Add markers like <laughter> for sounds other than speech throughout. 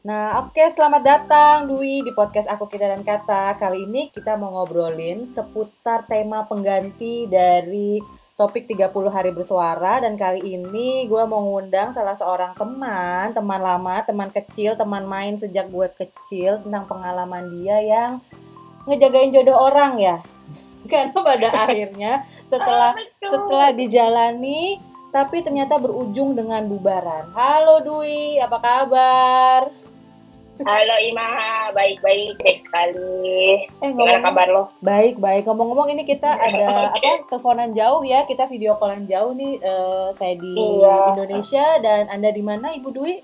Nah, oke, selamat datang Dwi di podcast Aku Kita dan Kata. Kali ini kita mau ngobrolin seputar tema pengganti dari topik 30 hari bersuara dan kali ini gue mau ngundang salah seorang teman, teman lama, teman kecil, teman main sejak gue kecil tentang pengalaman dia yang ngejagain jodoh orang ya. Karena pada <laughs> akhirnya setelah setelah dijalani tapi ternyata berujung dengan bubaran. Halo Dwi, apa kabar? Halo Ima, baik-baik, baik sekali. Eh, Gimana kabar lo? Baik, baik. Ngomong-ngomong ini kita <laughs> ada okay. apa? Teleponan jauh ya, kita video callan jauh nih. Uh, saya di iya. Indonesia dan Anda di mana, Ibu Dwi?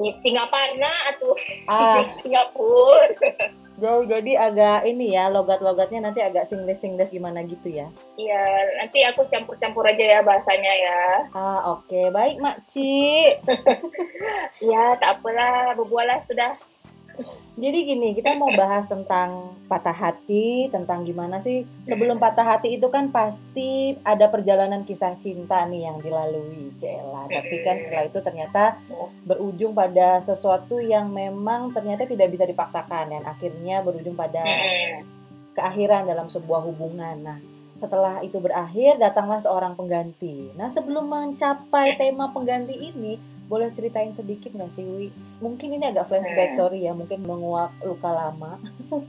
Di Singapura atau ah. <laughs> di Singapura. Jauh jadi agak ini ya logat-logatnya nanti agak singles-singles gimana gitu ya? Iya, nanti aku campur-campur aja ya bahasanya ya. Ah oke, okay. baik Mak Ci. <laughs> ya tak apalah, berbualah sudah. Jadi gini, kita mau bahas tentang patah hati, tentang gimana sih sebelum patah hati itu kan pasti ada perjalanan kisah cinta nih yang dilalui, Cela. Tapi kan setelah itu ternyata berujung pada sesuatu yang memang ternyata tidak bisa dipaksakan dan akhirnya berujung pada keakhiran dalam sebuah hubungan. Nah, setelah itu berakhir datanglah seorang pengganti. Nah, sebelum mencapai tema pengganti ini, boleh ceritain sedikit nggak sih Wi? Mungkin ini agak flashback, hmm. sorry ya, mungkin menguak luka lama.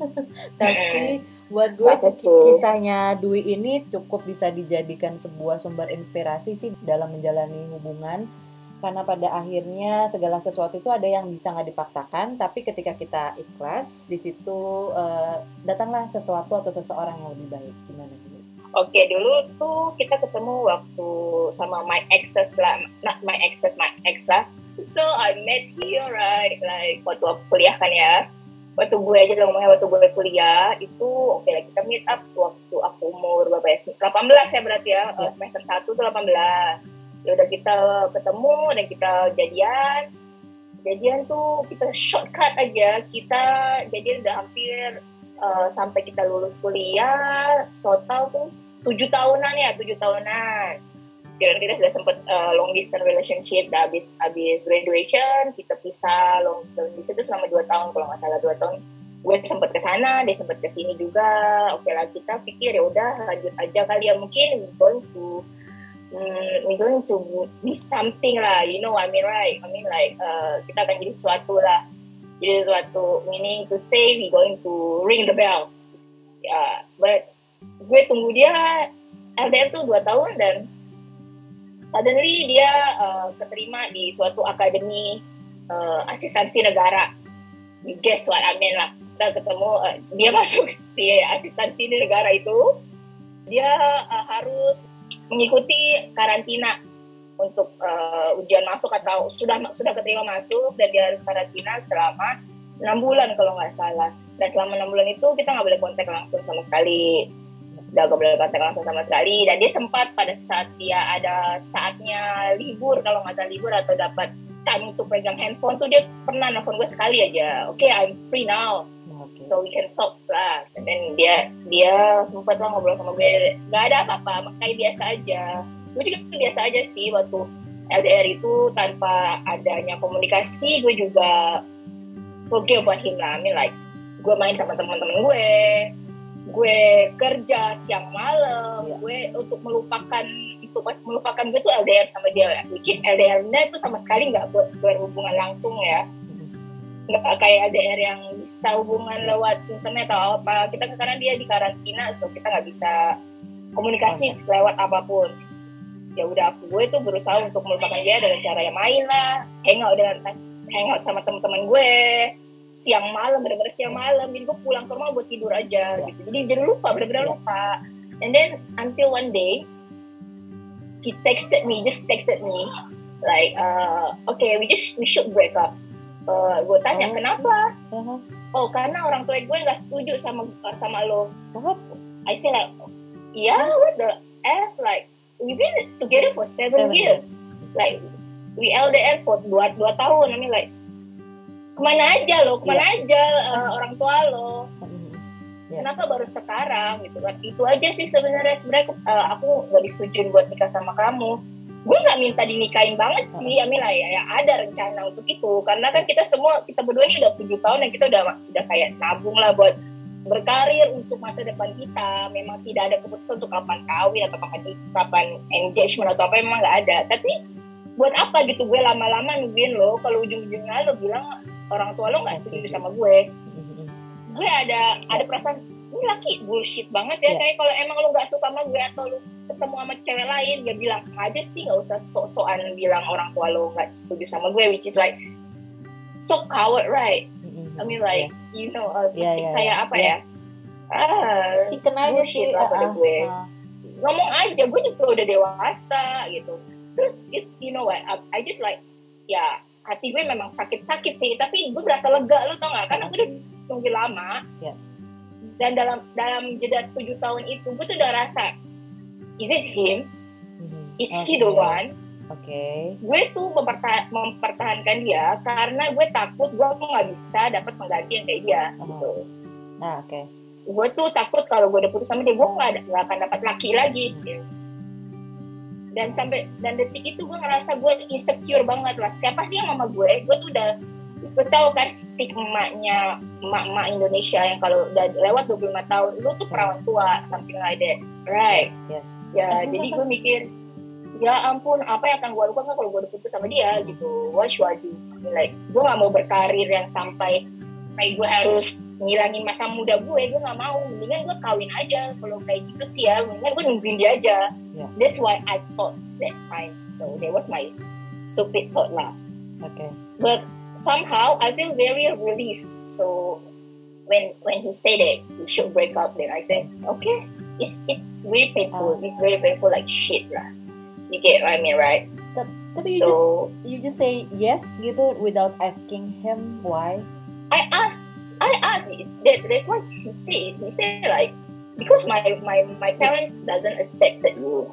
<laughs> Tapi hmm. buat gue kisahnya Dwi ini cukup bisa dijadikan sebuah sumber inspirasi sih dalam menjalani hubungan. Karena pada akhirnya segala sesuatu itu ada yang bisa nggak dipaksakan, tapi ketika kita ikhlas, di situ uh, datanglah sesuatu atau seseorang yang lebih baik. Gimana? Oke, okay, dulu tuh kita ketemu waktu sama my exes lah, not my exes, my ex lah. So I met here right, like waktu aku kuliah kan ya. Waktu gue aja ngomongnya waktu gue kuliah itu oke okay lah kita meet up waktu aku umur berapa ya? 18 ya berarti ya, yeah. semester 1 tuh 18. Ya udah kita ketemu dan kita jadian. Jadian tuh kita shortcut aja, kita jadian udah hampir uh, sampai kita lulus kuliah total tuh tujuh tahunan ya tujuh tahunan. Jadi kita sudah sempat uh, long distance relationship dah habis habis graduation kita pisah long distance itu selama dua tahun kalau nggak salah dua tahun. Gue sempat ke sana dia sempat ke sini juga. Oke lah kita pikir ya udah lanjut aja kali ya. Mungkin we going to um, we going to be something lah. You know I mean right? I mean like uh, kita akan jadi sesuatu lah jadi suatu meaning to say we going to ring the bell. Ya yeah, but gue tunggu dia LDR tuh dua tahun dan suddenly dia uh, keterima di suatu akademi uh, asistensi negara. You guess what I mean lah. Kita ketemu uh, dia <laughs> masuk di asistensi negara itu. Dia uh, harus mengikuti karantina untuk uh, ujian masuk atau sudah sudah keterima masuk dan dia harus karantina selama enam bulan kalau nggak salah. Dan selama enam bulan itu kita nggak boleh kontak langsung sama sekali. Udah gak boleh kontak langsung sama sekali. Dan dia sempat pada saat dia ada saatnya libur kalau nggak salah libur atau dapat time untuk pegang handphone tuh dia pernah nelfon gue sekali aja. Oke okay, I'm free now. Okay. so we can talk lah. Dan dia dia sempat lah ngobrol sama gue. Nggak ada apa-apa makanya biasa aja gue juga biasa aja sih waktu LDR itu tanpa adanya komunikasi gue juga oke okay buat him lah I mean like gue main sama teman-teman gue gue kerja siang malam yeah. gue untuk melupakan untuk melupakan gue tuh LDR sama dia which is LDR-nya itu sama sekali nggak ber berhubungan langsung ya. Nggak kayak LDR yang bisa hubungan lewat internet atau apa. Kita karena dia di karantina so kita nggak bisa komunikasi lewat apa pun ya udah aku gue tuh berusaha untuk melupakan dia dengan cara yang main lah. Hangout dengan hangout sama teman-teman gue. Siang malam bener-bener siang malam. Jadi gue pulang ke rumah buat tidur aja gitu. Jadi jadi lupa bener-bener lupa. And then until one day he texted me just texted me like uh, okay we just we should break up. Uh, gue tanya oh. kenapa? Uh-huh. oh karena orang tua gue nggak setuju sama sama lo. What? I say like yeah what the f? Like we've been together for seven, seven years. Like we LDR for dua dua tahun. I mean like ke mana aja lo, ke mana yeah. aja uh, orang tua lo. Yes. kenapa baru sekarang gitu kan itu aja sih sebenarnya sebenarnya uh, aku nggak disetujuin buat nikah sama kamu gue nggak minta dinikahin banget sih Amila ya, ya ada rencana untuk itu karena kan kita semua kita berdua ini udah tujuh tahun dan kita udah sudah kayak nabung lah buat berkarir untuk masa depan kita memang tidak ada keputusan untuk kapan kawin atau kapan kapan engagement atau apa memang nggak ada. Tapi buat apa gitu gue lama-lama nungguin lo kalau ujung-ujungnya lo bilang orang tua lo nggak setuju sama gue. Gue ada ada perasaan ini laki bullshit banget ya. Yeah. kayak kalau emang lu nggak suka sama gue atau lu ketemu sama cewek lain dia bilang aja sih nggak usah sok-sokan bilang orang tua lo nggak setuju sama gue which is like so coward right I mean like you know uh, Yeah, yeah, kayak yeah. apa Yeah. ya ah chicken aja sih lah pada ah, gue. ah. ngomong aja gue juga udah dewasa gitu terus it, you know what I, I just like ya hati gue memang sakit-sakit sih tapi gue berasa lega lo tau gak karena gue udah nunggu lama Ya. dan dalam dalam jeda tujuh tahun itu gue tuh udah rasa is it him Mhm. is Oke. he the one Oke. gue tuh memperta- mempertahankan dia karena gue takut gue nggak bisa dapat pengganti yang kayak dia Oh. gitu Nah, oke. gue tuh takut kalau gue udah putus sama dia gue nggak nggak akan dapat laki lagi dan sampai dan detik itu gue ngerasa gue insecure banget lah siapa sih yang sama gue gue tuh udah gue tahu kan stigmanya emak-emak Indonesia yang kalau udah lewat 25 tahun lu tuh perawan tua something like that right Yes. ya jadi gue mikir ya ampun apa yang akan gue lakukan kalau gue udah putus sama dia gitu. I mean, like gue gak mau berkarir yang sampai kayak gue harus ngilangin masa muda gue. Gue nggak mau. Mendingan gue kawin aja. Kalau kayak gitu sih ya mendingan gue nungguin dia aja. Yeah. that's why I thought that time. So that was my stupid thought lah. Oke. but somehow I feel very relieved so when when he said it we should break up then I said okay it's it's very painful. Ah. it's very painful like shit lah you get what I mean right Tapi you just so you just say yes you gitu without asking him why. I asked, I asked, that, that's why he said, he said like, because my, my, my parents doesn't accept that you,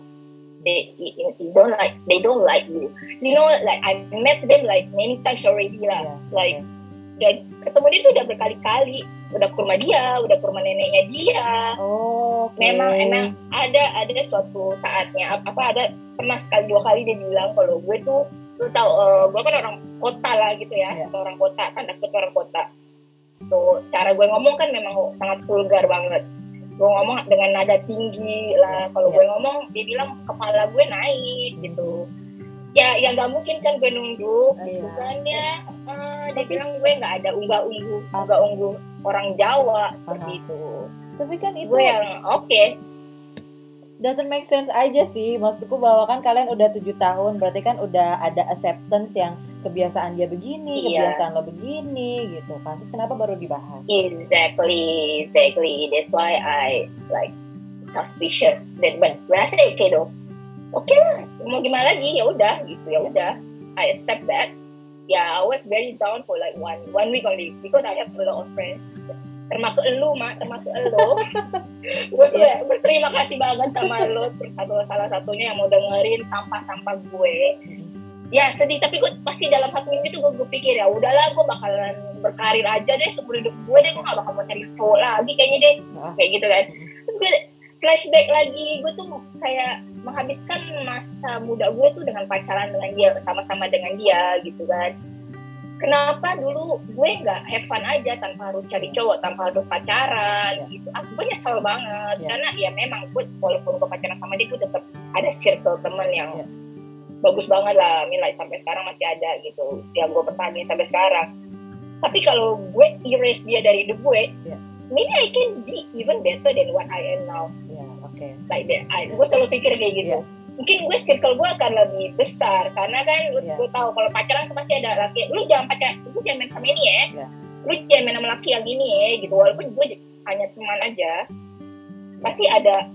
they, you, you don't like, they don't like you. You know, like I met them like many times already lah. Yeah, Like, okay. Udah ketemu dia tuh udah berkali-kali, udah ke rumah dia, udah ke rumah neneknya dia. Oh, oke. Memang emang ada ada suatu saatnya apa, ada pernah sekali dua kali dia bilang kalau gue tuh lu tahu eh, gue kan orang kota lah gitu ya Iya. orang kota kan deket orang kota so cara gue ngomong kan memang sangat vulgar banget gue ngomong dengan nada tinggi lah kalau Iya. gue ngomong dia bilang kepala gue naik gitu ya ya nggak mungkin kan gue nunduk gitu Iya. kan ya Eh, dia bilang gue nggak ada unggah unggu Ah. unggah unggu orang Jawa seperti Aha. itu Tapi kan itu gue yang oke doesn't make sense aja sih. Maksudku bahwa kan kalian udah tujuh tahun, berarti kan udah ada acceptance yang kebiasaan dia begini, Iya. kebiasaan lo begini gitu kan. Terus kenapa baru dibahas? Exactly, exactly. That's why I like suspicious. Then but Yes. when Say okay lah. Mau gimana lagi? Ya udah, gitu ya udah. I accept that. Yeah, I was very down for like one one week only because I have a lot of friends. Termasuk elu, mak, termasuk elu. <laughs> gue tuh ya berterima kasih banget sama terus satu salah satunya yang mau dengerin sampah-sampah gue ya sedih tapi gue pasti dalam satu minggu itu gue, gue pikir ya udahlah gue bakalan berkarir aja deh seumur hidup gue deh gue gak bakal mau cari cowok lagi kayaknya deh Ah. kayak gitu kan terus gue flashback lagi gue tuh kayak menghabiskan masa muda gue tuh dengan pacaran dengan dia sama-sama dengan dia gitu kan kenapa dulu gue nggak have fun aja tanpa harus cari cowok tanpa harus pacaran Ya. gitu aku gue nyesel banget Ya. karena ya memang gue walaupun gue pacaran sama dia gue tetap ada circle temen yang Ya. bagus banget lah Mila sampai sekarang masih ada gitu yang gue pertahanin sampai sekarang tapi kalau gue erase dia dari hidup gue Ya. maybe I can be even better than what I am now Ya, oke. like that gue selalu pikir kayak gitu Iya. mungkin gue circle gue akan lebih besar karena kan lu, Iya. gue tahu kalau pacaran tuh pasti ada laki lu jangan pacaran lu jangan main sama ini ya Iya. lu jangan main sama laki yang ini ya gitu walaupun gue hanya teman aja pasti ada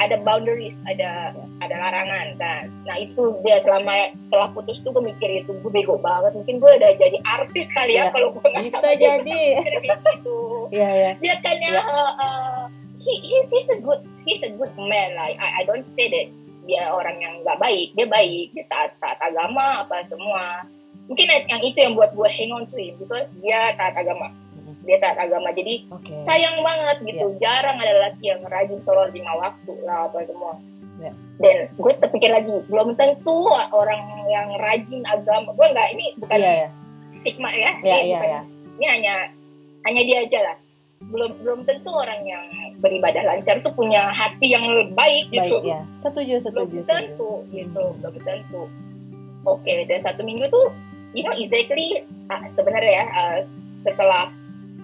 ada boundaries ada Iya. ada larangan kan nah itu dia selama setelah putus tuh gue mikir itu gue bego banget mungkin gue udah jadi artis kali ya Iya. kalau gue nggak Bisa dia, jadi. gue mikir kayak gitu Iya, ya. dia kan ya Ya. uh, uh, he, he's, he's a good he's a good man. Like I, I don't say that dia orang yang nggak baik. Dia baik. Dia taat, taat agama apa semua. Mungkin yang itu yang buat gue hang on to him. Because dia taat agama. Mhm. dia taat agama. Jadi Oke. sayang banget gitu. Jarang ada laki yang rajin sholat lima waktu lah apa semua. Ya. dan gue terpikir lagi belum tentu orang yang rajin agama. Gue nggak ini bukan Iya ya. stigma ya, Iya ini iya bukan ya. ini hanya hanya dia aja lah belum belum tentu orang yang beribadah lancar tuh punya hati yang baik gitu Baik ya. Setuju setuju. belum setuju. tentu gitu belum tentu oke dan satu minggu tuh you know exactly ah, sebenarnya ya ah, setelah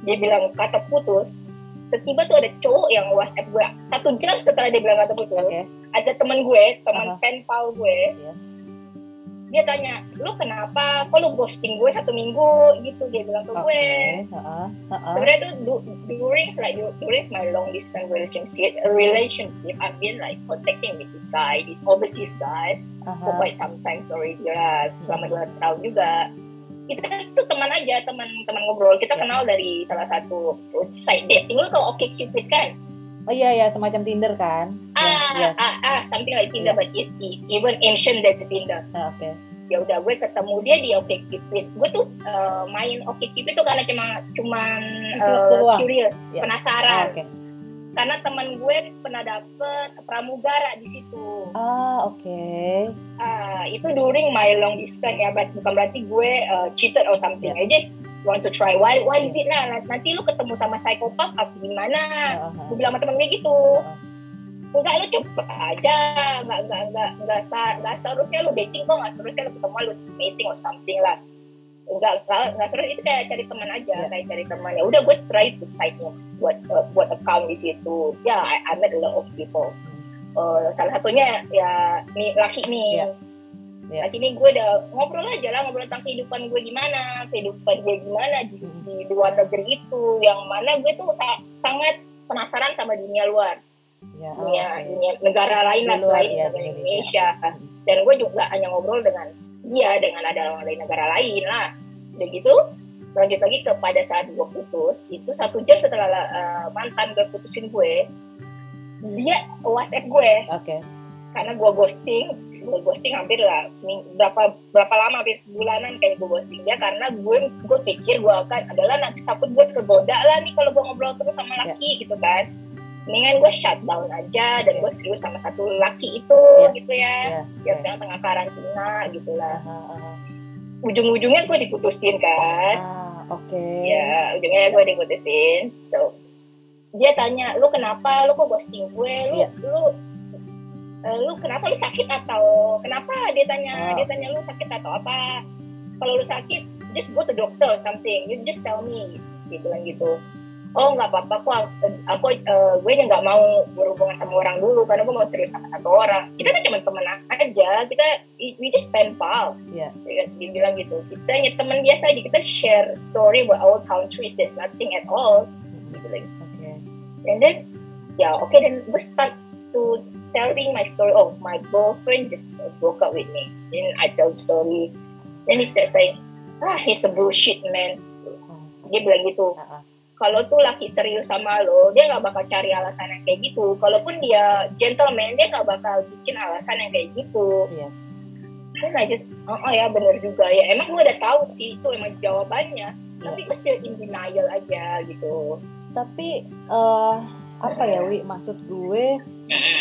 dia bilang kata putus tiba-tiba tuh ada cowok yang WhatsApp gue satu jam setelah dia bilang kata putus Oke. ada teman gue teman Aha. pen pal gue Yes. Dia tanya lu kenapa kok lu ghosting gue satu minggu gitu dia bilang ke Oke. gue Heeh. Heeh. sebenarnya tuh du- during like during my long distance relationship relationship I've been like contacting with this guy this overseas guy for Aha. quite some time already lah selama dua tahun juga kita tuh teman aja teman teman ngobrol kita Ya. kenal dari salah satu site dating lu tau Oke Cupid kan Oh iya ya semacam Tinder kan? Ah Ya, yes. ah ah something like Tinder Ya. but it, it even ancient than Tinder Ah, Oke. ya udah gue ketemu dia di Oke Cupid gue tuh uh, main Oke Cupid tuh karena cuma cuman uh, curious Ya. penasaran Ah, Oke. karena teman gue pernah dapet pramugara di situ Ah oke. Ah, itu during my long distance ya but bukan berarti gue uh, cheated or something I just want to try what, what is it lah nanti lu ketemu sama psikopat apa gimana Ah, ah, gue bilang sama temen gue gitu ah. Enggak lu coba aja enggak enggak enggak enggak, enggak seharusnya lu dating kok enggak seharusnya lu ketemu lu meeting or something lah enggak enggak enggak seharusnya itu kayak cari teman aja Ya. kayak cari teman ya udah gue try to site-nya buat uh, buat account di situ ya I, I met a lot of people Uh, salah satunya ya nih laki nih Ya. Ya. laki nih gue udah ngobrol aja lah ngobrol tentang kehidupan gue gimana kehidupan dia gimana di, Mm. di luar negeri itu yang mana gue tuh sa- sangat penasaran sama dunia luar Ya, dunia oke. dunia negara lain lah selain ya, negara Indonesia Mm. dan gue juga hanya ngobrol dengan dia dengan ada orang dari negara lain lah udah gitu lanjut lagi kepada saat gue putus itu satu jam setelah uh, mantan gue putusin gue Hmm. dia WhatsApp gue Oke. karena gue ghosting gue ghosting hampir lah seming, berapa berapa lama hampir sebulanan kayak gue ghosting dia karena gue gue pikir gue akan adalah nanti takut gue kegoda lah nih kalau gue ngobrol terus sama laki gitu kan mendingan gue shutdown aja dan gue serius sama satu laki itu Ya. gitu ya. Ya. yang sekarang tengah karantina gitu lah. Aha, aha. ujung-ujungnya gue diputusin kan. Ah oke. ya ujungnya gue diputusin. So dia tanya lu kenapa? Lu kok ghosting gue? Lu Iya. lu eh, lu kenapa lu sakit atau kenapa? Dia tanya Oh. dia tanya lu sakit atau apa? Kalau lu sakit just go to doctor or something. You just tell me. Dia bilang gitu oh nggak apa-apa kok aku eh, gue nggak mau berhubungan sama orang dulu karena gue mau serius sama satu orang. Kita kan cuma temen aja kita we just pen pal. Iya. dia, dia bilang gitu. Kita hanya teman biasa aja kita share story about our countries there's nothing at all. Gitu lagi. Oke. and then ya oke then gue start to telling my story. Oh my boyfriend just broke up with me. Then I tell the story. Then he starts saying ah he's a bullshit man. Oh, dia bilang gitu. Ah, ah. Kalau tuh laki serius sama lo dia nggak bakal cari alasan yang kayak gitu. Kalaupun dia gentleman dia nggak bakal bikin alasan yang kayak gitu. Yes. dan I just oh, oh ya bener juga ya. Emang gue udah tahu sih itu emang jawabannya. Iya. tapi gue still in denial aja gitu. Tapi eh apa ya Wi? Maksud gue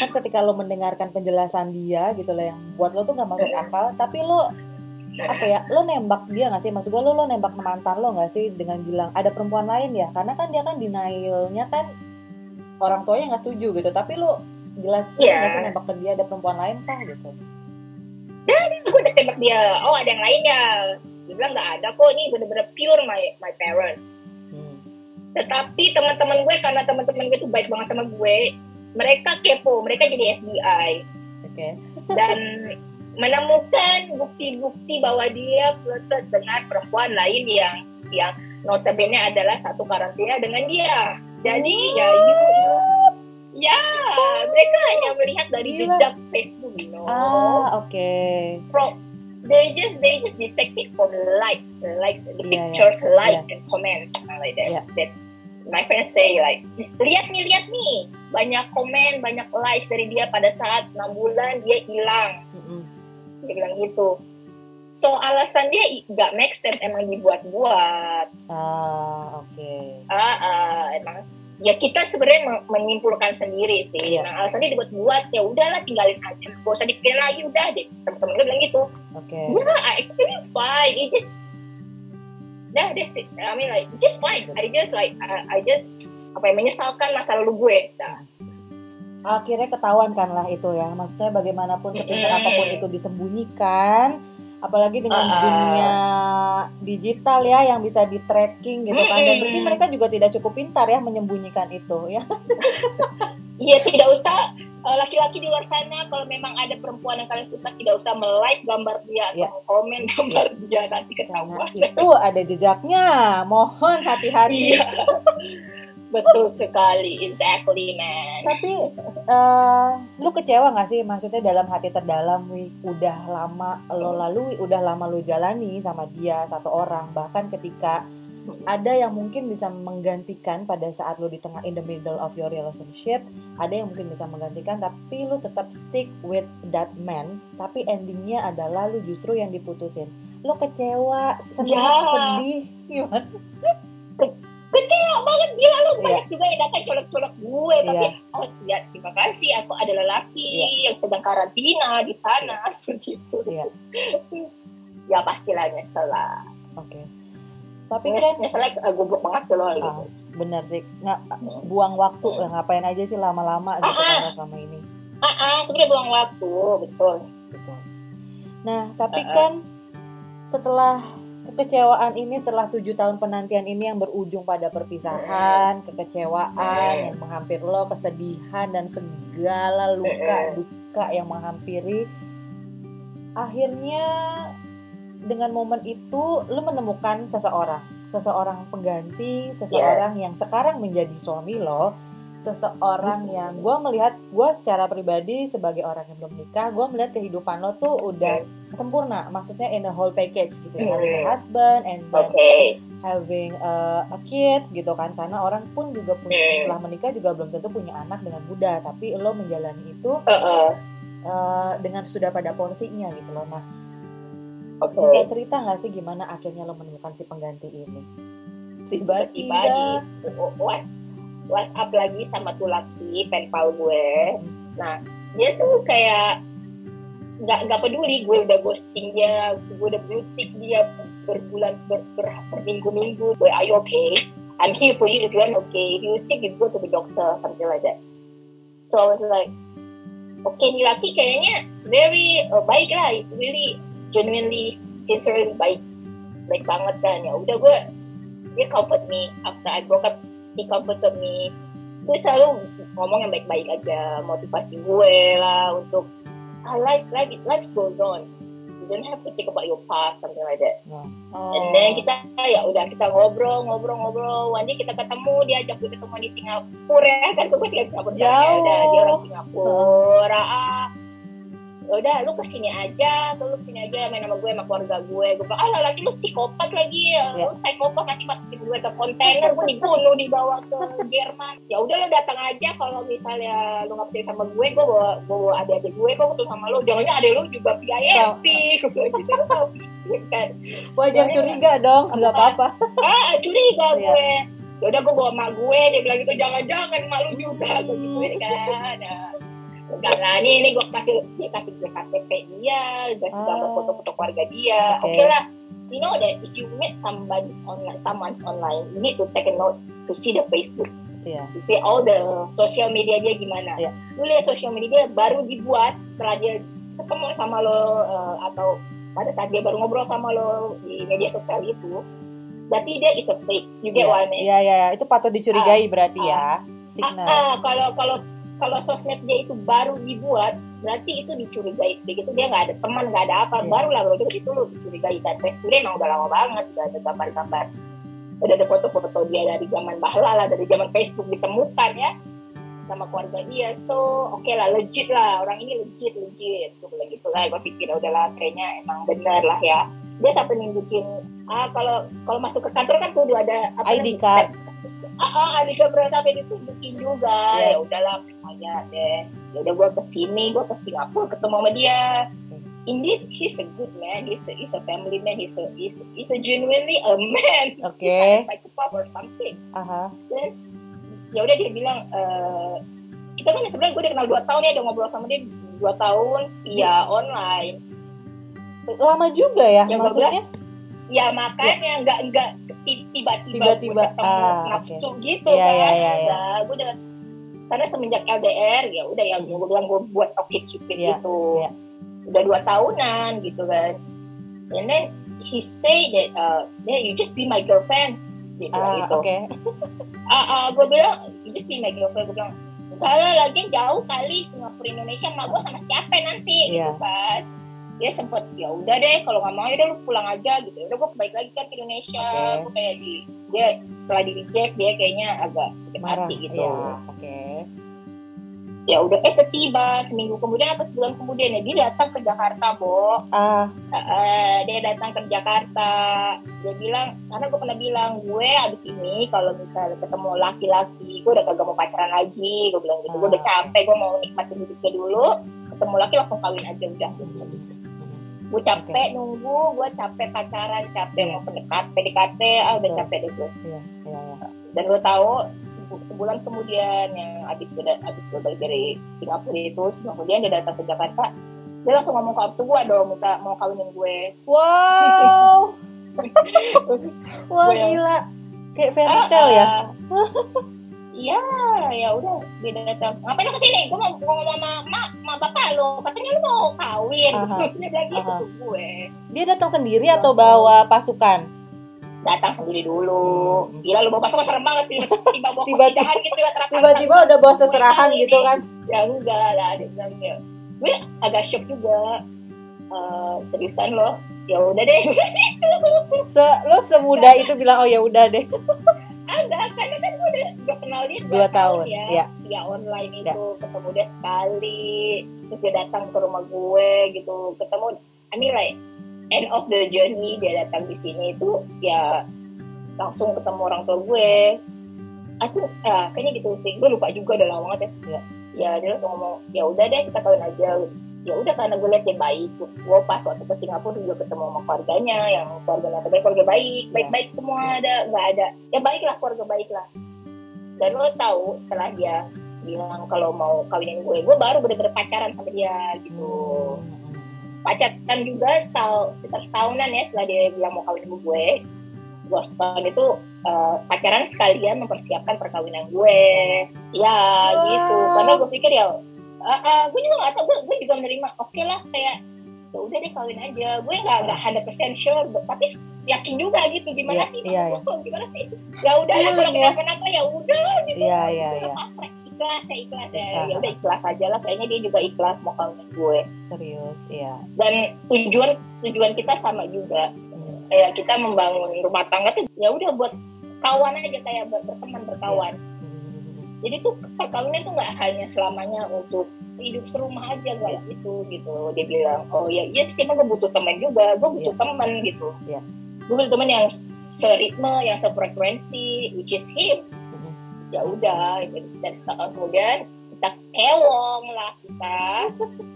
kan ketika lo mendengarkan penjelasan dia gitu loh yang buat lo tuh nggak masuk akal tapi lo apa ya lo nembak dia nggak sih? Maksud gue lo lo nembak mantan lo nggak sih dengan bilang ada perempuan lain ya? Karena kan dia kan denialnya kan orang tuanya nggak setuju gitu. Tapi lo jelas Iya. nggak sih nembak ke dia ada perempuan lain kah gitu? Gue udah tembak dia. Oh ada yang lain ya. Dia bilang nggak ada kok. Ini bener-bener pure my my parents. Hmm. tetapi teman-teman gue karena teman-teman gue tuh baik banget sama gue mereka kepo. Mereka jadi FBI oke. Dan <laughs> menemukan bukti-bukti bahwa dia flirted dengan perempuan lain yang yang notabene adalah satu karantina dengan dia. Jadi ya you, you ya mereka hanya melihat dari Gila. jejak Facebook, you know. ah oke From they just they just detect it from likes, like the iya. pictures, like and comment like that. Iya. That my friends say like lihat nih lihat nih banyak komen banyak likes dari dia pada saat enam bulan dia hilang Mm-mm. Dia bilang gitu. So alasan dia nggak make sense emang dibuat-buat. Ah, oke. ah ah, emang ya kita sebenarnya men- menyimpulkan sendiri sih. Iya. nah alasannya dibuat-buat ya udahlah tinggalin aja. Gak usah dipikirin lagi udah deh. Temen-temen gue bilang gitu. Oke. yeah I think fine. It just dah that's it I mean like just fine. I just like I, I just apa ya menyesalkan masa lalu gue. Dah. Akhirnya ketahuan kan lah itu ya. Maksudnya bagaimanapun Mm-mm. apa pun itu disembunyikan, apalagi dengan Ah. dunia digital ya yang bisa di tracking gitu kan. Dan berarti mereka juga tidak cukup pintar ya menyembunyikan itu ya. <laughs> Iya tidak usah eh, laki-laki di luar sana kalau memang ada perempuan yang kalian suka tidak usah like gambar dia Iya. atau komen gambar dia nanti Karena ketahuan. itu ada jejaknya. Mohon hati-hati. Iya. <laughs> Betul sekali, exactly man. Tapi eh lu kecewa gak sih? Maksudnya dalam hati terdalam, wih, udah lama lo lalui, udah lama lo jalani sama dia satu orang. Bahkan ketika ada yang mungkin bisa menggantikan pada saat lo di tengah in the middle of your relationship, ada yang mungkin bisa menggantikan, tapi lu tetap stick with that man. Tapi endingnya adalah lu justru yang diputusin. Lo kecewa, senang, Ya. sedih, gimana? Kecewa banget gila lu Iya. banyak juga yang datang colok-colok gue tapi Iya. oh ya terima kasih aku ada lelaki Iya. yang sedang karantina di sana <laughs> seperti itu. Iya. <laughs> ya pastilah nyesel lah. Oke. Tapi Nyes, kan nyeselnya uh, goblok banget loh gitu. Ah, bener sih nggak buang waktu Hmm. ngapain aja sih lama-lama gitu Ah, kan selama ini Ah, ah, sebenarnya buang waktu, betul. betul nah tapi ah. kan setelah kekecewaan ini setelah tujuh tahun penantian ini yang berujung pada perpisahan kekecewaan yang menghampiri lo kesedihan dan segala luka duka yang menghampiri. Akhirnya dengan momen itu lu menemukan seseorang. Seseorang pengganti seseorang yang sekarang menjadi suami lo seseorang yang gue melihat gue secara pribadi sebagai orang yang belum nikah gue melihat kehidupan lo tuh udah sempurna maksudnya in a whole package gitu ya having a Hmm. husband and then Oke. having a, a kids gitu kan karena orang pun juga punya Hmm. setelah menikah juga belum tentu punya anak dengan mudah tapi lo menjalani itu Heeh. eh, dengan sudah pada porsinya gitu loh nah Oke. bisa cerita nggak sih gimana akhirnya lo menemukan si pengganti ini tiba-tiba what WhatsApp lagi sama tuh laki penpal gue. Nah dia tuh kayak nggak nggak peduli gue udah ghosting dia, gue udah blue tick dia berbulan ber, ber, berminggu-minggu. Gue are you okay? I'm here for you if you're okay. If you're sick, you go to the doctor, something like that. So I was like, oke nih laki kayaknya very uh, baik lah, it's really genuinely, sincerely baik, baik banget kan ya. Udah gue dia comfort me after I broke up he comforted me gue selalu ngomong yang baik-baik aja motivasi gue lah untuk ah, life life life goes on. You don't have to think about your past something like that. Oh, and then kita ya udah kita ngobrol ngobrol ngobrol. One day kita ketemu dia ajak gue ketemu di Singapura. <laughs> Kan gue tinggal di Singapura ya udah dia orang Singapura. Ah udah lu ke sini aja lu ke sini aja main sama gue sama keluarga gue. Gue bilang ah lagi lu psikopat lagi. Ya. lu psikopat nanti masukin gue ke kontainer gue dibunuh dibawa ke Jerman. Ya udah lu datang aja. Kalau misalnya lu nggak percaya sama gue gue bawa gue bawa adik-adik gue gue ketemu sama lu. Jangan adik lu juga VIP <laughs> gue bilang gitu kan. Wajar curiga dong nggak apa-apa. <laughs> Ah curiga Iya. gue. Ya udah gue bawa mak gue. Dia bilang gitu jangan-jangan malu juga. Gue gitu kan. Nah, enggak lah ini ini gue kasih dia kasih gue KTP dia kasih Ah. gambar foto-foto keluarga dia. Oke. oke lah. You know that if you meet somebody's online someone's online you need to take a note to see the Facebook. Iya. to see all the social media dia gimana. Iya. lu lihat social media dia baru dibuat setelah dia ketemu sama lo eh, atau pada saat dia baru ngobrol sama lo di media sosial itu berarti dia is a fake. You get Iya, what I mean? Iya iya itu patut dicurigai berarti ya Ah, signal. Ah, kalau kalau kalau sosmed dia itu baru dibuat berarti itu dicurigai. Begitu dia nggak ada teman nggak ada apa. Iya. baru lah baru itu lu dicurigai. Dan Facebook emang udah lama banget udah ada gambar-gambar. Udah ada foto-foto dia dari zaman bahla lah dari zaman Facebook ditemukan ya sama keluarga dia. So oke lah legit lah. Orang ini legit legit. Gue bilang gitu lah gue pikir udah lah kayaknya emang bener lah ya. Dia sampai nunjukin ah kalau kalau masuk ke kantor kan udah ada apa ID card. ah, ah ID card sampai ditunjukin juga. Iya. ya udahlah percaya deh ya udah gue ke sini gue ke Singapura ketemu sama dia. Indeed he's a good man he's a, he's a family man he's a he's, he's a genuinely a man. <laughs> Oke. He's not a psychopath or something. Aha. dan ya udah dia bilang eh, kita kan sebenarnya gue udah kenal dua tahun ya udah ngobrol sama dia dua tahun via online. Lama juga ya Yang maksudnya? ya makanya nggak nggak ti- tiba-tiba Tiba-tiba, ah, nafsu gitu Iya, kan. iya, iya. Nggak, gue udah karena semenjak LDR ya udah yang Hmm. gue bilang gue buat oke cupid Iya, gitu iya. udah dua tahunan gitu kan and then he say that uh, yeah, you just be my girlfriend dia bilang Ah, gitu Oke. <laughs> ah ah, gue bilang you just be my girlfriend gue bilang lah lagi jauh kali Singapura Indonesia sama gue sama siapa nanti gitu Iya. kan dia sempet ya udah deh kalau nggak mau ya udah lu pulang aja gitu udah gue balik lagi kan ke Indonesia Oke. gue kayak di dia setelah di reject dia kayaknya agak sakit Marah. hati gitu Iya. Oke. Ya udah eh tiba seminggu kemudian apa sebulan kemudian ya dia datang ke Jakarta Bo Ah. Eh, dia datang ke Jakarta dia bilang karena gue pernah bilang gue abis ini kalau misalnya ketemu laki-laki gue udah kagak mau pacaran lagi gue bilang gitu gue udah capek gue mau nikmatin hidupnya dulu ketemu laki langsung kawin aja udah gue capek nunggu gue capek pacaran capek Iya. mau pendekat PDKT ah udah capek deh gue Iya. Iya. iya. dan gue tahu sebulan kemudian yang abis gue da- abis gue balik dari Singapura itu kemudian dia datang ke Jakarta dia langsung ngomong ke ortu gue dong minta mau kawinin gue Wow. <laughs> Wah yang- gila. Kayak fairy tale ya. Ah, ah. Iya, ya udah dia datang. Ngapain lo ke sini? Gue mau ngomong sama mak, sama bapak lo. Katanya lo mau kawin. Aha. <laughs> Dia bilang gitu gue. Dia datang sendiri atau bawa pasukan? Datang sendiri dulu. Hmm. Gila lo bawa pasukan serem banget tiba-tiba bawa Tiba-tiba- gitu ya. Tiba-tiba udah bawa seserahan gitu ini. kan? Ya enggak lah, dia bilang ya. Gue agak shock juga. Eh, seriusan lo? Ya udah deh. <laughs> Se lo semudah itu bilang oh ya udah deh. <laughs> Agak, karena kan gue udah, udah kenal dia Dua tahun, ya. ya. Via online Ya. itu, ketemu dia sekali. Terus dia datang ke rumah gue gitu. Ketemu, I mean like, end of the journey dia datang di sini itu ya langsung ketemu orang tua gue. Aku, ah, kayaknya gitu sih. Gue lupa juga udah lama banget ya. Ya. Ya, dia langsung ngomong, ya udah deh kita kawin aja. Ya udah karena gue liat dia baik. Gue pas waktu ke Singapura juga ketemu sama keluarganya, yang keluarga terbaik, keluarga baik, Ya. baik-baik semua ada, nggak ada ya baik lah keluarga baik lah dan lo tahu setelah dia bilang kalau mau kawinin gue gue baru bener-bener pacaran sama dia gitu pacaran juga setahun sekitar setahunan ya setelah dia bilang mau kawin sama gue. Gue setahun itu eh, pacaran sekalian mempersiapkan perkawinan gue. Ya Wow. gitu. Karena gue pikir ya eh, eh, gue juga nggak tahu gue, gue juga menerima oke lah kayak ya udah deh kawin aja. Gue nggak nggak 100% sure tapi yakin juga gitu gimana Iya, sih? iya, Kalau gimana sih? Ya udah lah kalau Feeling ya. ya udah gitu. Iya iya Udah iya. pasrah, ikhlas ya ikhlas ya Iya. ya udah ikhlas aja lah kayaknya dia juga ikhlas mau kawin gue Serius iya. dan tujuan tujuan kita sama juga Hmm. kayak kita membangun rumah tangga tuh ya udah buat kawan aja kayak ber- berteman berkawan Hmm. jadi tuh perkawinan tuh nggak hanya selamanya untuk hidup serumah aja nggak Iya. gitu gitu dia bilang oh ya iya sih gue butuh teman juga gue butuh Iya. teman gitu Iya. gue butuh teman yang seritme yang sefrekuensi which is him. Ya udah dan setahun kemudian kita kewong lah kita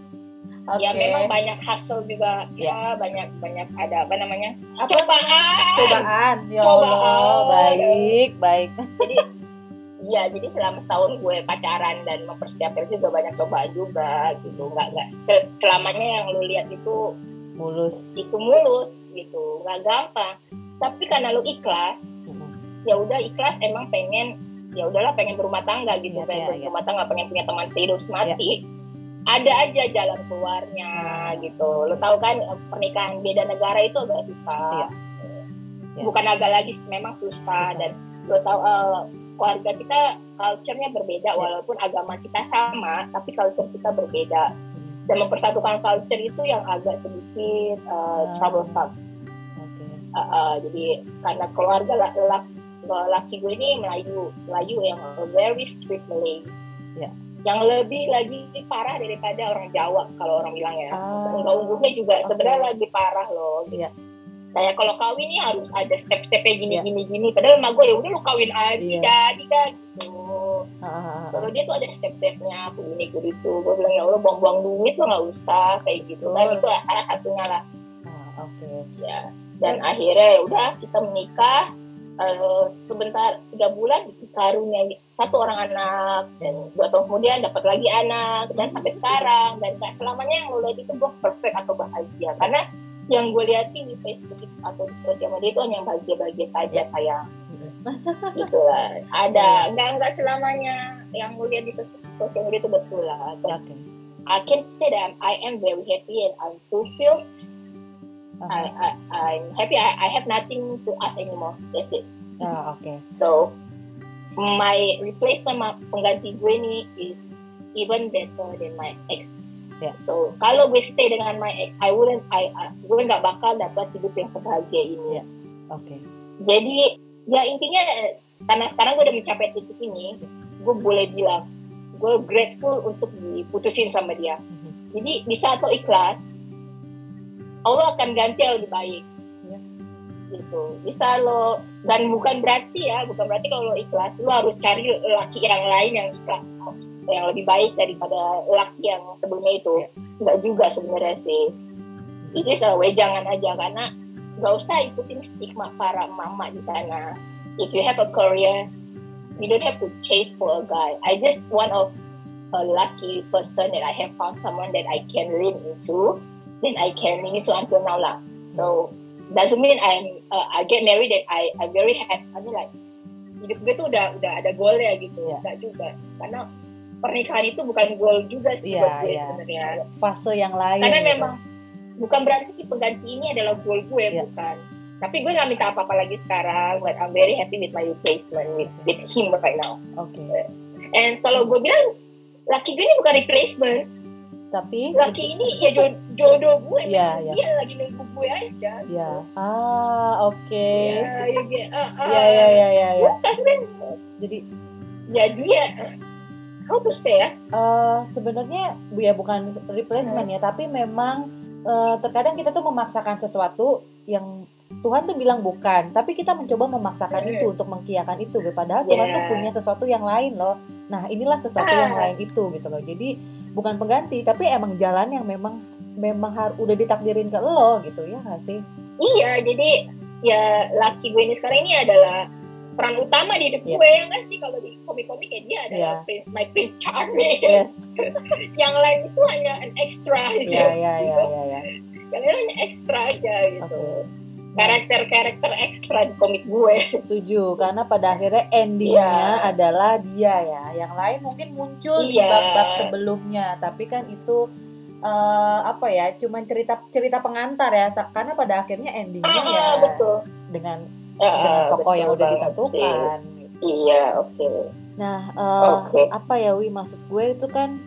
<laughs> Oke. ya memang banyak hasil juga Ya. ya banyak banyak ada apa namanya Apa? cobaan Cobaan. Ya Cobaan. Allah, baik, baik. <laughs> Iya, jadi selama setahun gue pacaran dan mempersiapkan juga banyak cobaan juga gitu. Nggak nggak se- selamanya yang lu lihat itu Mulus. itu mulus gitu, nggak gampang. Tapi karena lu ikhlas, Hmm. ya udah ikhlas emang pengen ya udahlah pengen berumah tangga gitu, Iya, pengen iya, iya. berumah tangga, pengen punya teman sehidup semati. Ada aja jalan keluarnya gitu. Lu tahu kan eh, pernikahan beda negara itu agak susah. Iya. Iya. Bukan agak lagi, memang susah, Susah. dan lu tahu eh, keluarga kita culture-nya berbeda Iya. walaupun agama kita sama tapi culture kita berbeda Hmm. dan mempersatukan culture itu yang agak sedikit uh, Ah. troublesome. Uh, uh, jadi karena keluarga la- laki, laki gue ini Melayu Melayu yang very strict Malay Iya. yang lebih lagi parah daripada orang Jawa kalau orang bilang ya Ah. unggah-ungguhnya juga Oke. sebenarnya lebih parah loh Iya. kayak kalau kawin nih harus ada step-stepnya gini Iya. gini gini padahal emak gue ya udah lu kawin aja Iya. jadi dah gitu Ah, ah, ah, kalau dia tuh ada step-stepnya aku ini aku itu gue bilang ya Allah buang-buang duit lo nggak usah kayak gitu kan Betul. itu salah satunya lah Ah, oke ya dan akhirnya ya udah kita menikah Eh, sebentar tiga bulan dikaruniai satu orang anak dan dua tahun kemudian dapat lagi anak. Dan sampai sekarang dan gak selamanya yang lo lihat itu gue perfect atau bahagia. Karena yang gue liatin di Facebook itu atau di sosial media itu hanya yang bahagia-bahagia saja sayang. <laughs> Gitu lah. Ada nggak nggak selamanya yang gue lihat di sos- sosial media itu betul lah. Oke. I can say that I am very happy and I'm fulfilled I, Aha. I, I'm happy I, I have nothing to ask anymore that's it Ah, oke So my replacement pengganti gue ini is even better than my ex. Yeah. So kalau gue stay dengan my ex, I wouldn't, I, I- gue nggak bakal dapat hidup yang sebahagia ini. Yeah. oke Jadi ya intinya karena sekarang gue udah mencapai titik ini, gue boleh bilang gue grateful untuk diputusin sama dia. Mhm. Jadi di saat lo ikhlas, Allah akan ganti yang lebih baik. Ya. Gitu. Bisa lo dan bukan berarti ya, bukan berarti kalau lo ikhlas lo harus cari laki yang lain yang ikhlas yang lebih baik daripada laki yang sebelumnya itu. Ya. Enggak juga sebenarnya sih. Itu a wejangan aja karena nggak usah ikutin stigma para mama di sana. If you have a career, you don't have to chase for a guy. I just one of a lucky person that I have found someone that I can lean into, then I can lean into until now lah. So doesn't mean I'm uh, I get married that I I'm very happy. I mean like hidup gue tuh udah udah ada goalnya gitu, Iya. enggak juga. Karena pernikahan itu bukan goal juga sih Iya, buat gue iya. sebenarnya. fase yang lain Karena gitu. memang bukan berarti pengganti ini adalah goal gue Iya. bukan. Tapi gue nggak minta apa-apa lagi sekarang, but I'm very happy with my replacement with, with him right now. oke And kalau gue bilang laki gue ini bukan replacement, tapi laki ini ya jodoh, jodoh gue. Iya, memang iya. Dia lagi nunggu gue aja. ya ah oke Ya, ya, ya, ya ya ya ya ya Bukan jadi Ya dia, how to say ya? eh sebenarnya bu ya bukan replacement ya tapi memang eh, terkadang kita tuh memaksakan sesuatu yang Tuhan tuh bilang bukan tapi kita mencoba memaksakan Hmm. itu untuk mengkiakan itu padahal Tuhan tuh Yeah. punya sesuatu yang lain loh nah inilah sesuatu yang Ah. lain itu gitu loh jadi bukan pengganti tapi emang jalan yang memang memang har udah ditakdirin ke lo gitu ya nggak sih Iya, jadi ya laki gue ini sekarang ini adalah peran utama di hidup Iya. gue ya nggak sih kalau di komik-komik ya dia adalah Iya. prince, my prince charming. yes <laughs> yang lain itu hanya an extra gitu. ya ya ya ya ya Yang lain hanya ekstra aja gitu. Oke. Karakter-karakter ekstra di komik gue. Setuju, karena pada akhirnya endingnya Iya. adalah dia ya. Yang lain mungkin muncul di Iya. bab-bab sebelumnya, tapi kan itu eh, apa ya, cuman cerita cerita pengantar ya. Karena pada akhirnya endingnya Ah, ya betul. dengan Ah, dengan tokoh yang udah ditentukan. sih. Iya, oke. Nah, eh, Oke. apa ya Wi maksud gue itu kan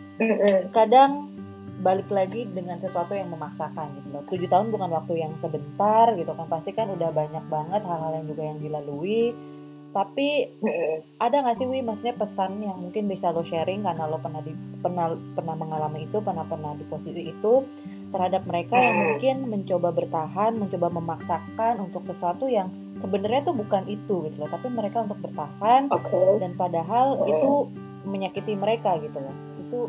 kadang balik lagi dengan sesuatu yang memaksakan gitu loh. Tujuh tahun bukan waktu yang sebentar gitu kan. Pasti kan udah banyak banget hal-hal yang juga yang dilalui. Tapi ada nggak sih Wi maksudnya pesan yang mungkin bisa lo sharing karena lo pernah di pernah pernah mengalami itu pernah pernah di posisi itu terhadap mereka yang mungkin mencoba bertahan mencoba memaksakan untuk sesuatu yang sebenarnya tuh bukan itu gitu loh tapi mereka untuk bertahan Oke. dan padahal Hmm. itu menyakiti mereka gitu loh itu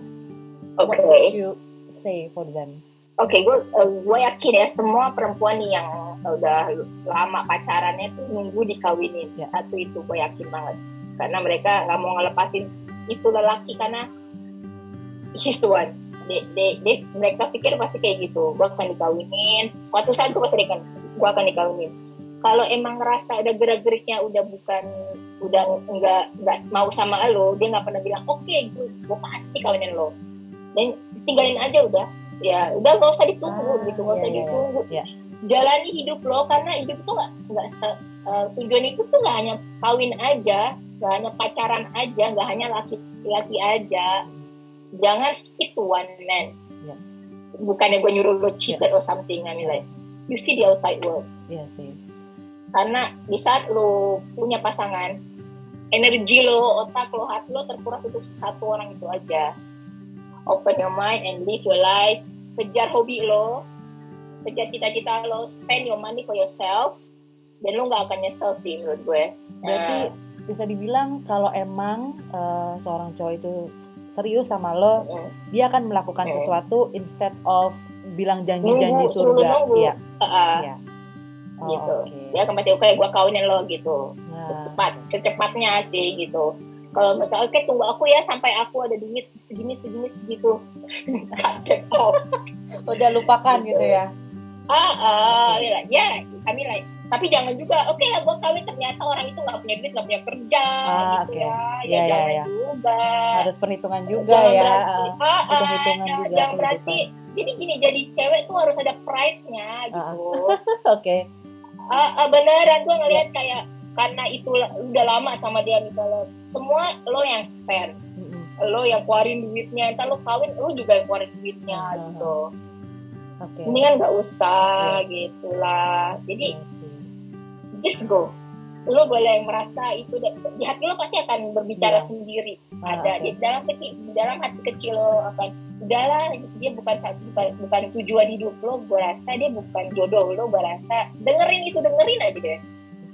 Oke. what would you say for them Oke, gue eh, gue yakin ya semua perempuan nih yang udah lama pacarannya tuh nunggu dikawinin. Ya. Satu itu gue yakin banget. Karena mereka nggak mau ngelepasin itu lelaki karena he's the one. They, they, they- mereka pikir pasti kayak gitu. Gue akan dikawinin. Suatu saat gue pasti akan gue akan dikawinin. Kalau emang ngerasa ada gerak-geriknya udah bukan udah nggak nggak mau sama lo, dia nggak pernah bilang oke gue gue pasti kawinin lo. Dan tinggalin aja udah. Ya udah nggak usah ditunggu Ah, gitu nggak usah iya, iya, ditunggu. Iya. jalani hidup lo karena hidup tuh nggak nggak eh, tujuan itu tuh nggak hanya kawin aja nggak hanya pacaran aja nggak hanya laki-laki aja. Jangan stick to one man. Iya. bukannya gue nyuruh lo cheated or something I mean like you see the outside world. Iya sih. Karena di saat lo punya pasangan energi lo otak lo hati lo terkuras untuk satu orang itu aja open your mind and live your life kejar hobi lo kejar cita-cita lo spend your money for yourself dan lo nggak akan nyesel sih menurut gue berarti Nah, bisa dibilang kalau emang eh, seorang cowok itu serius sama lo, Mm. dia akan melakukan Hmm. sesuatu instead of bilang janji-janji surga. Iya. Ah, Iya. Oh, gitu. Dia akan pasti oke gue kawinin lo gitu. Nah, Cepat, secepatnya sih gitu. Kalau mereka oke tunggu aku ya sampai aku ada duit segini segini segitu. Off. <laughs> udah lupakan gitu ya. ah ah ya ya kami like tapi jangan juga oke lah gue kawin ternyata orang itu nggak punya duit nggak punya kerja Ah, gitu oke. ya ya Iya, iya, jangan iya. juga Harus perhitungan juga Jangan ya. berarti, Ah, ah, ah, hitung-hitungan ya, juga jangan berarti jadi gini jadi cewek tuh harus ada pride-nya gitu <laughs> Oke. ah, ah, beneran gue ngelihat kayak karena itu udah lama sama dia misalnya. Semua lo yang spend. Mm-mm. lo yang keluarin duitnya. Entar lo kawin lo juga yang keluarin duitnya ah, gitu. Ini kan nggak usah Yes. gitulah. Jadi sih. just go. Lo boleh merasa itu di hati lo pasti akan berbicara Iya. sendiri. Ah, ada oke. di dalam kecil di dalam hati kecil lo akan udahlah dia bukan bukan, bukan tujuan hidup lo. Gue rasa dia bukan jodoh lo gue rasa dengerin itu dengerin aja deh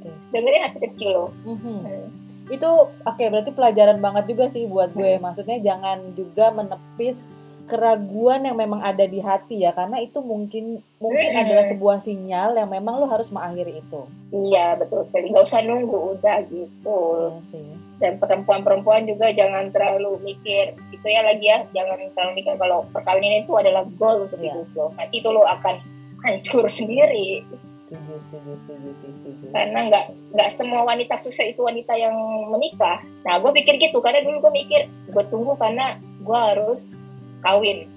Oke. dengerin hati kecil lo Mhm. Hmm. Itu oke berarti pelajaran banget juga sih buat gue. Maksudnya jangan juga menepis keraguan yang memang ada di hati ya karena itu mungkin mungkin Mm-mm. adalah sebuah sinyal yang memang lo harus mengakhiri itu. iya betul sekali nggak usah nunggu udah gitu Iya sih. dan perempuan-perempuan juga jangan terlalu mikir itu ya lagi ya jangan terlalu mikir kalau perkawinan itu adalah goal untuk Iya. hidup lo nanti itu lo akan hancur sendiri Setuju, setuju, setuju sih, setuju. karena nggak nggak semua wanita sukses itu wanita yang menikah nah gue pikir gitu karena dulu gue mikir gue tunggu karena gue harus kawin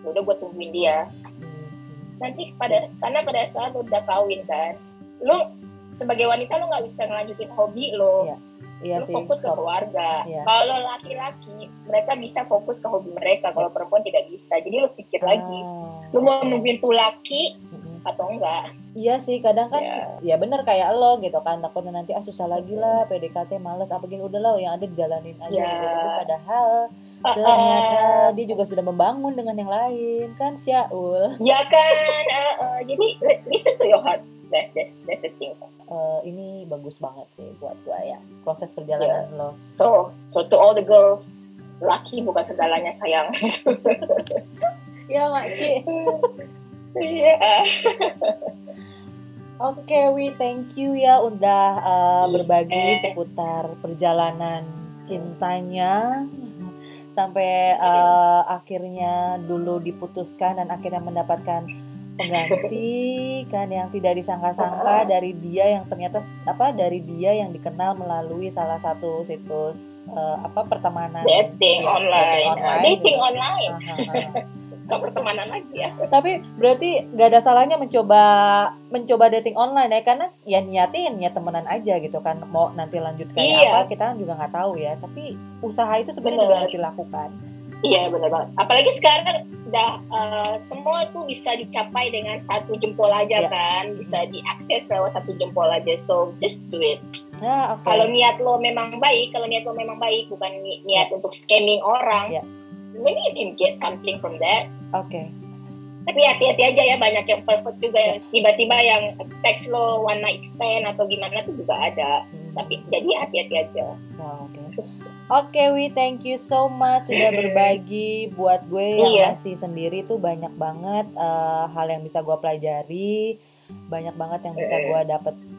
udah gue tungguin dia Hmm, nanti pada karena pada saat lo udah kawin kan lo sebagai wanita lo nggak bisa ngelanjutin hobi lo Iya. Iya lu sih. fokus ke stop. keluarga. Iya. Kalau laki-laki, mereka bisa fokus ke hobi mereka. Kalau perempuan tidak bisa. Jadi lu pikir lagi, Ah, lu mau oke. nungguin tuh laki. Atau enggak? Iya sih, kadang kan Ya. ya bener kayak lo gitu kan takutnya nanti ah susah lagi lah PDKT males apa gini udah lah yang ada dijalanin aja Ya. gitu Tapi padahal Ah, ternyata dia juga sudah membangun dengan yang lain kan Syaul ya kan. ah, ah. jadi li- listen to your heart. That's that's that's the thing. Eh, ini bagus banget sih buat gua ya proses perjalanan Ya. lo So so to all the girls, laki bukan segalanya sayang. <laughs> ya makci <laughs> Iya. <laughs> oke Wi thank you ya udah eh, berbagi Eh. seputar perjalanan cintanya <laughs> sampai eh, akhirnya dulu diputuskan dan akhirnya mendapatkan pengganti <laughs> kan yang tidak disangka-sangka dari dia yang ternyata apa dari dia yang dikenal melalui salah satu situs eh, apa pertemanan Dating Ya, online. dating Ah, online Dating gitu. online. Bukan pertemanan lagi ya. Tapi berarti gak ada salahnya mencoba mencoba dating online ya karena ya niatin niat temenan aja gitu kan mau nanti lanjut kayak Iya. apa kita kan juga nggak tahu ya tapi usaha itu sebenarnya juga harus dilakukan. Iya benar banget. Apalagi sekarang udah eh, semua tuh bisa dicapai dengan satu jempol aja Iya. kan, bisa diakses lewat satu jempol aja. So just do it. Nah oke. Kalau niat lo memang baik, kalau niat lo memang baik, bukan ni- niat untuk scamming orang, Iya. Maybe you can get something from that. Oke. Tapi hati-hati aja ya, banyak yang perfect juga yang tiba-tiba yang text lo one night stand atau gimana tuh juga ada. Hmm. Tapi jadi hati-hati aja. Oh, Oke. Oke, Wi, thank you so much sudah berbagi buat gue yang Iya. masih sendiri tuh banyak banget eh, hal yang bisa gue pelajari, banyak banget yang bisa Eh. gue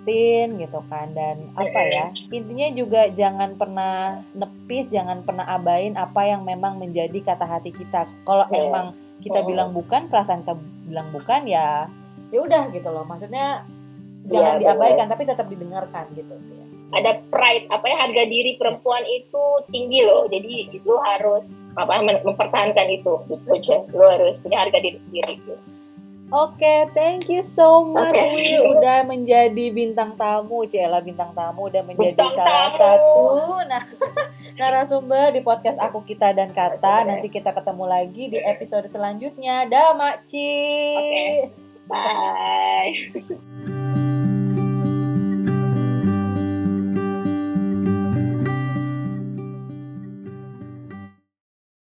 dapetin gitu kan dan apa ya intinya juga jangan pernah nepis, jangan pernah abain apa yang memang menjadi kata hati kita. Kalau Eh. emang kita Oh. bilang bukan, perasaan kita bilang bukan ya ya udah gitu loh. Maksudnya jangan Iya, diabaikan tapi tetap didengarkan gitu sih. ada pride apa ya harga diri perempuan itu tinggi loh jadi itu harus apa mem- mempertahankan itu gitu aja lo harus punya harga diri sendiri gitu. Oke, thank you so much Oke. Wi udah menjadi bintang tamu, Cela bintang tamu udah menjadi Bintang salah tamu. satu nah <laughs> narasumber di podcast aku kita dan kata. Oke. Nanti kita ketemu lagi di episode selanjutnya. Dah, Makci. Oke. bye <laughs>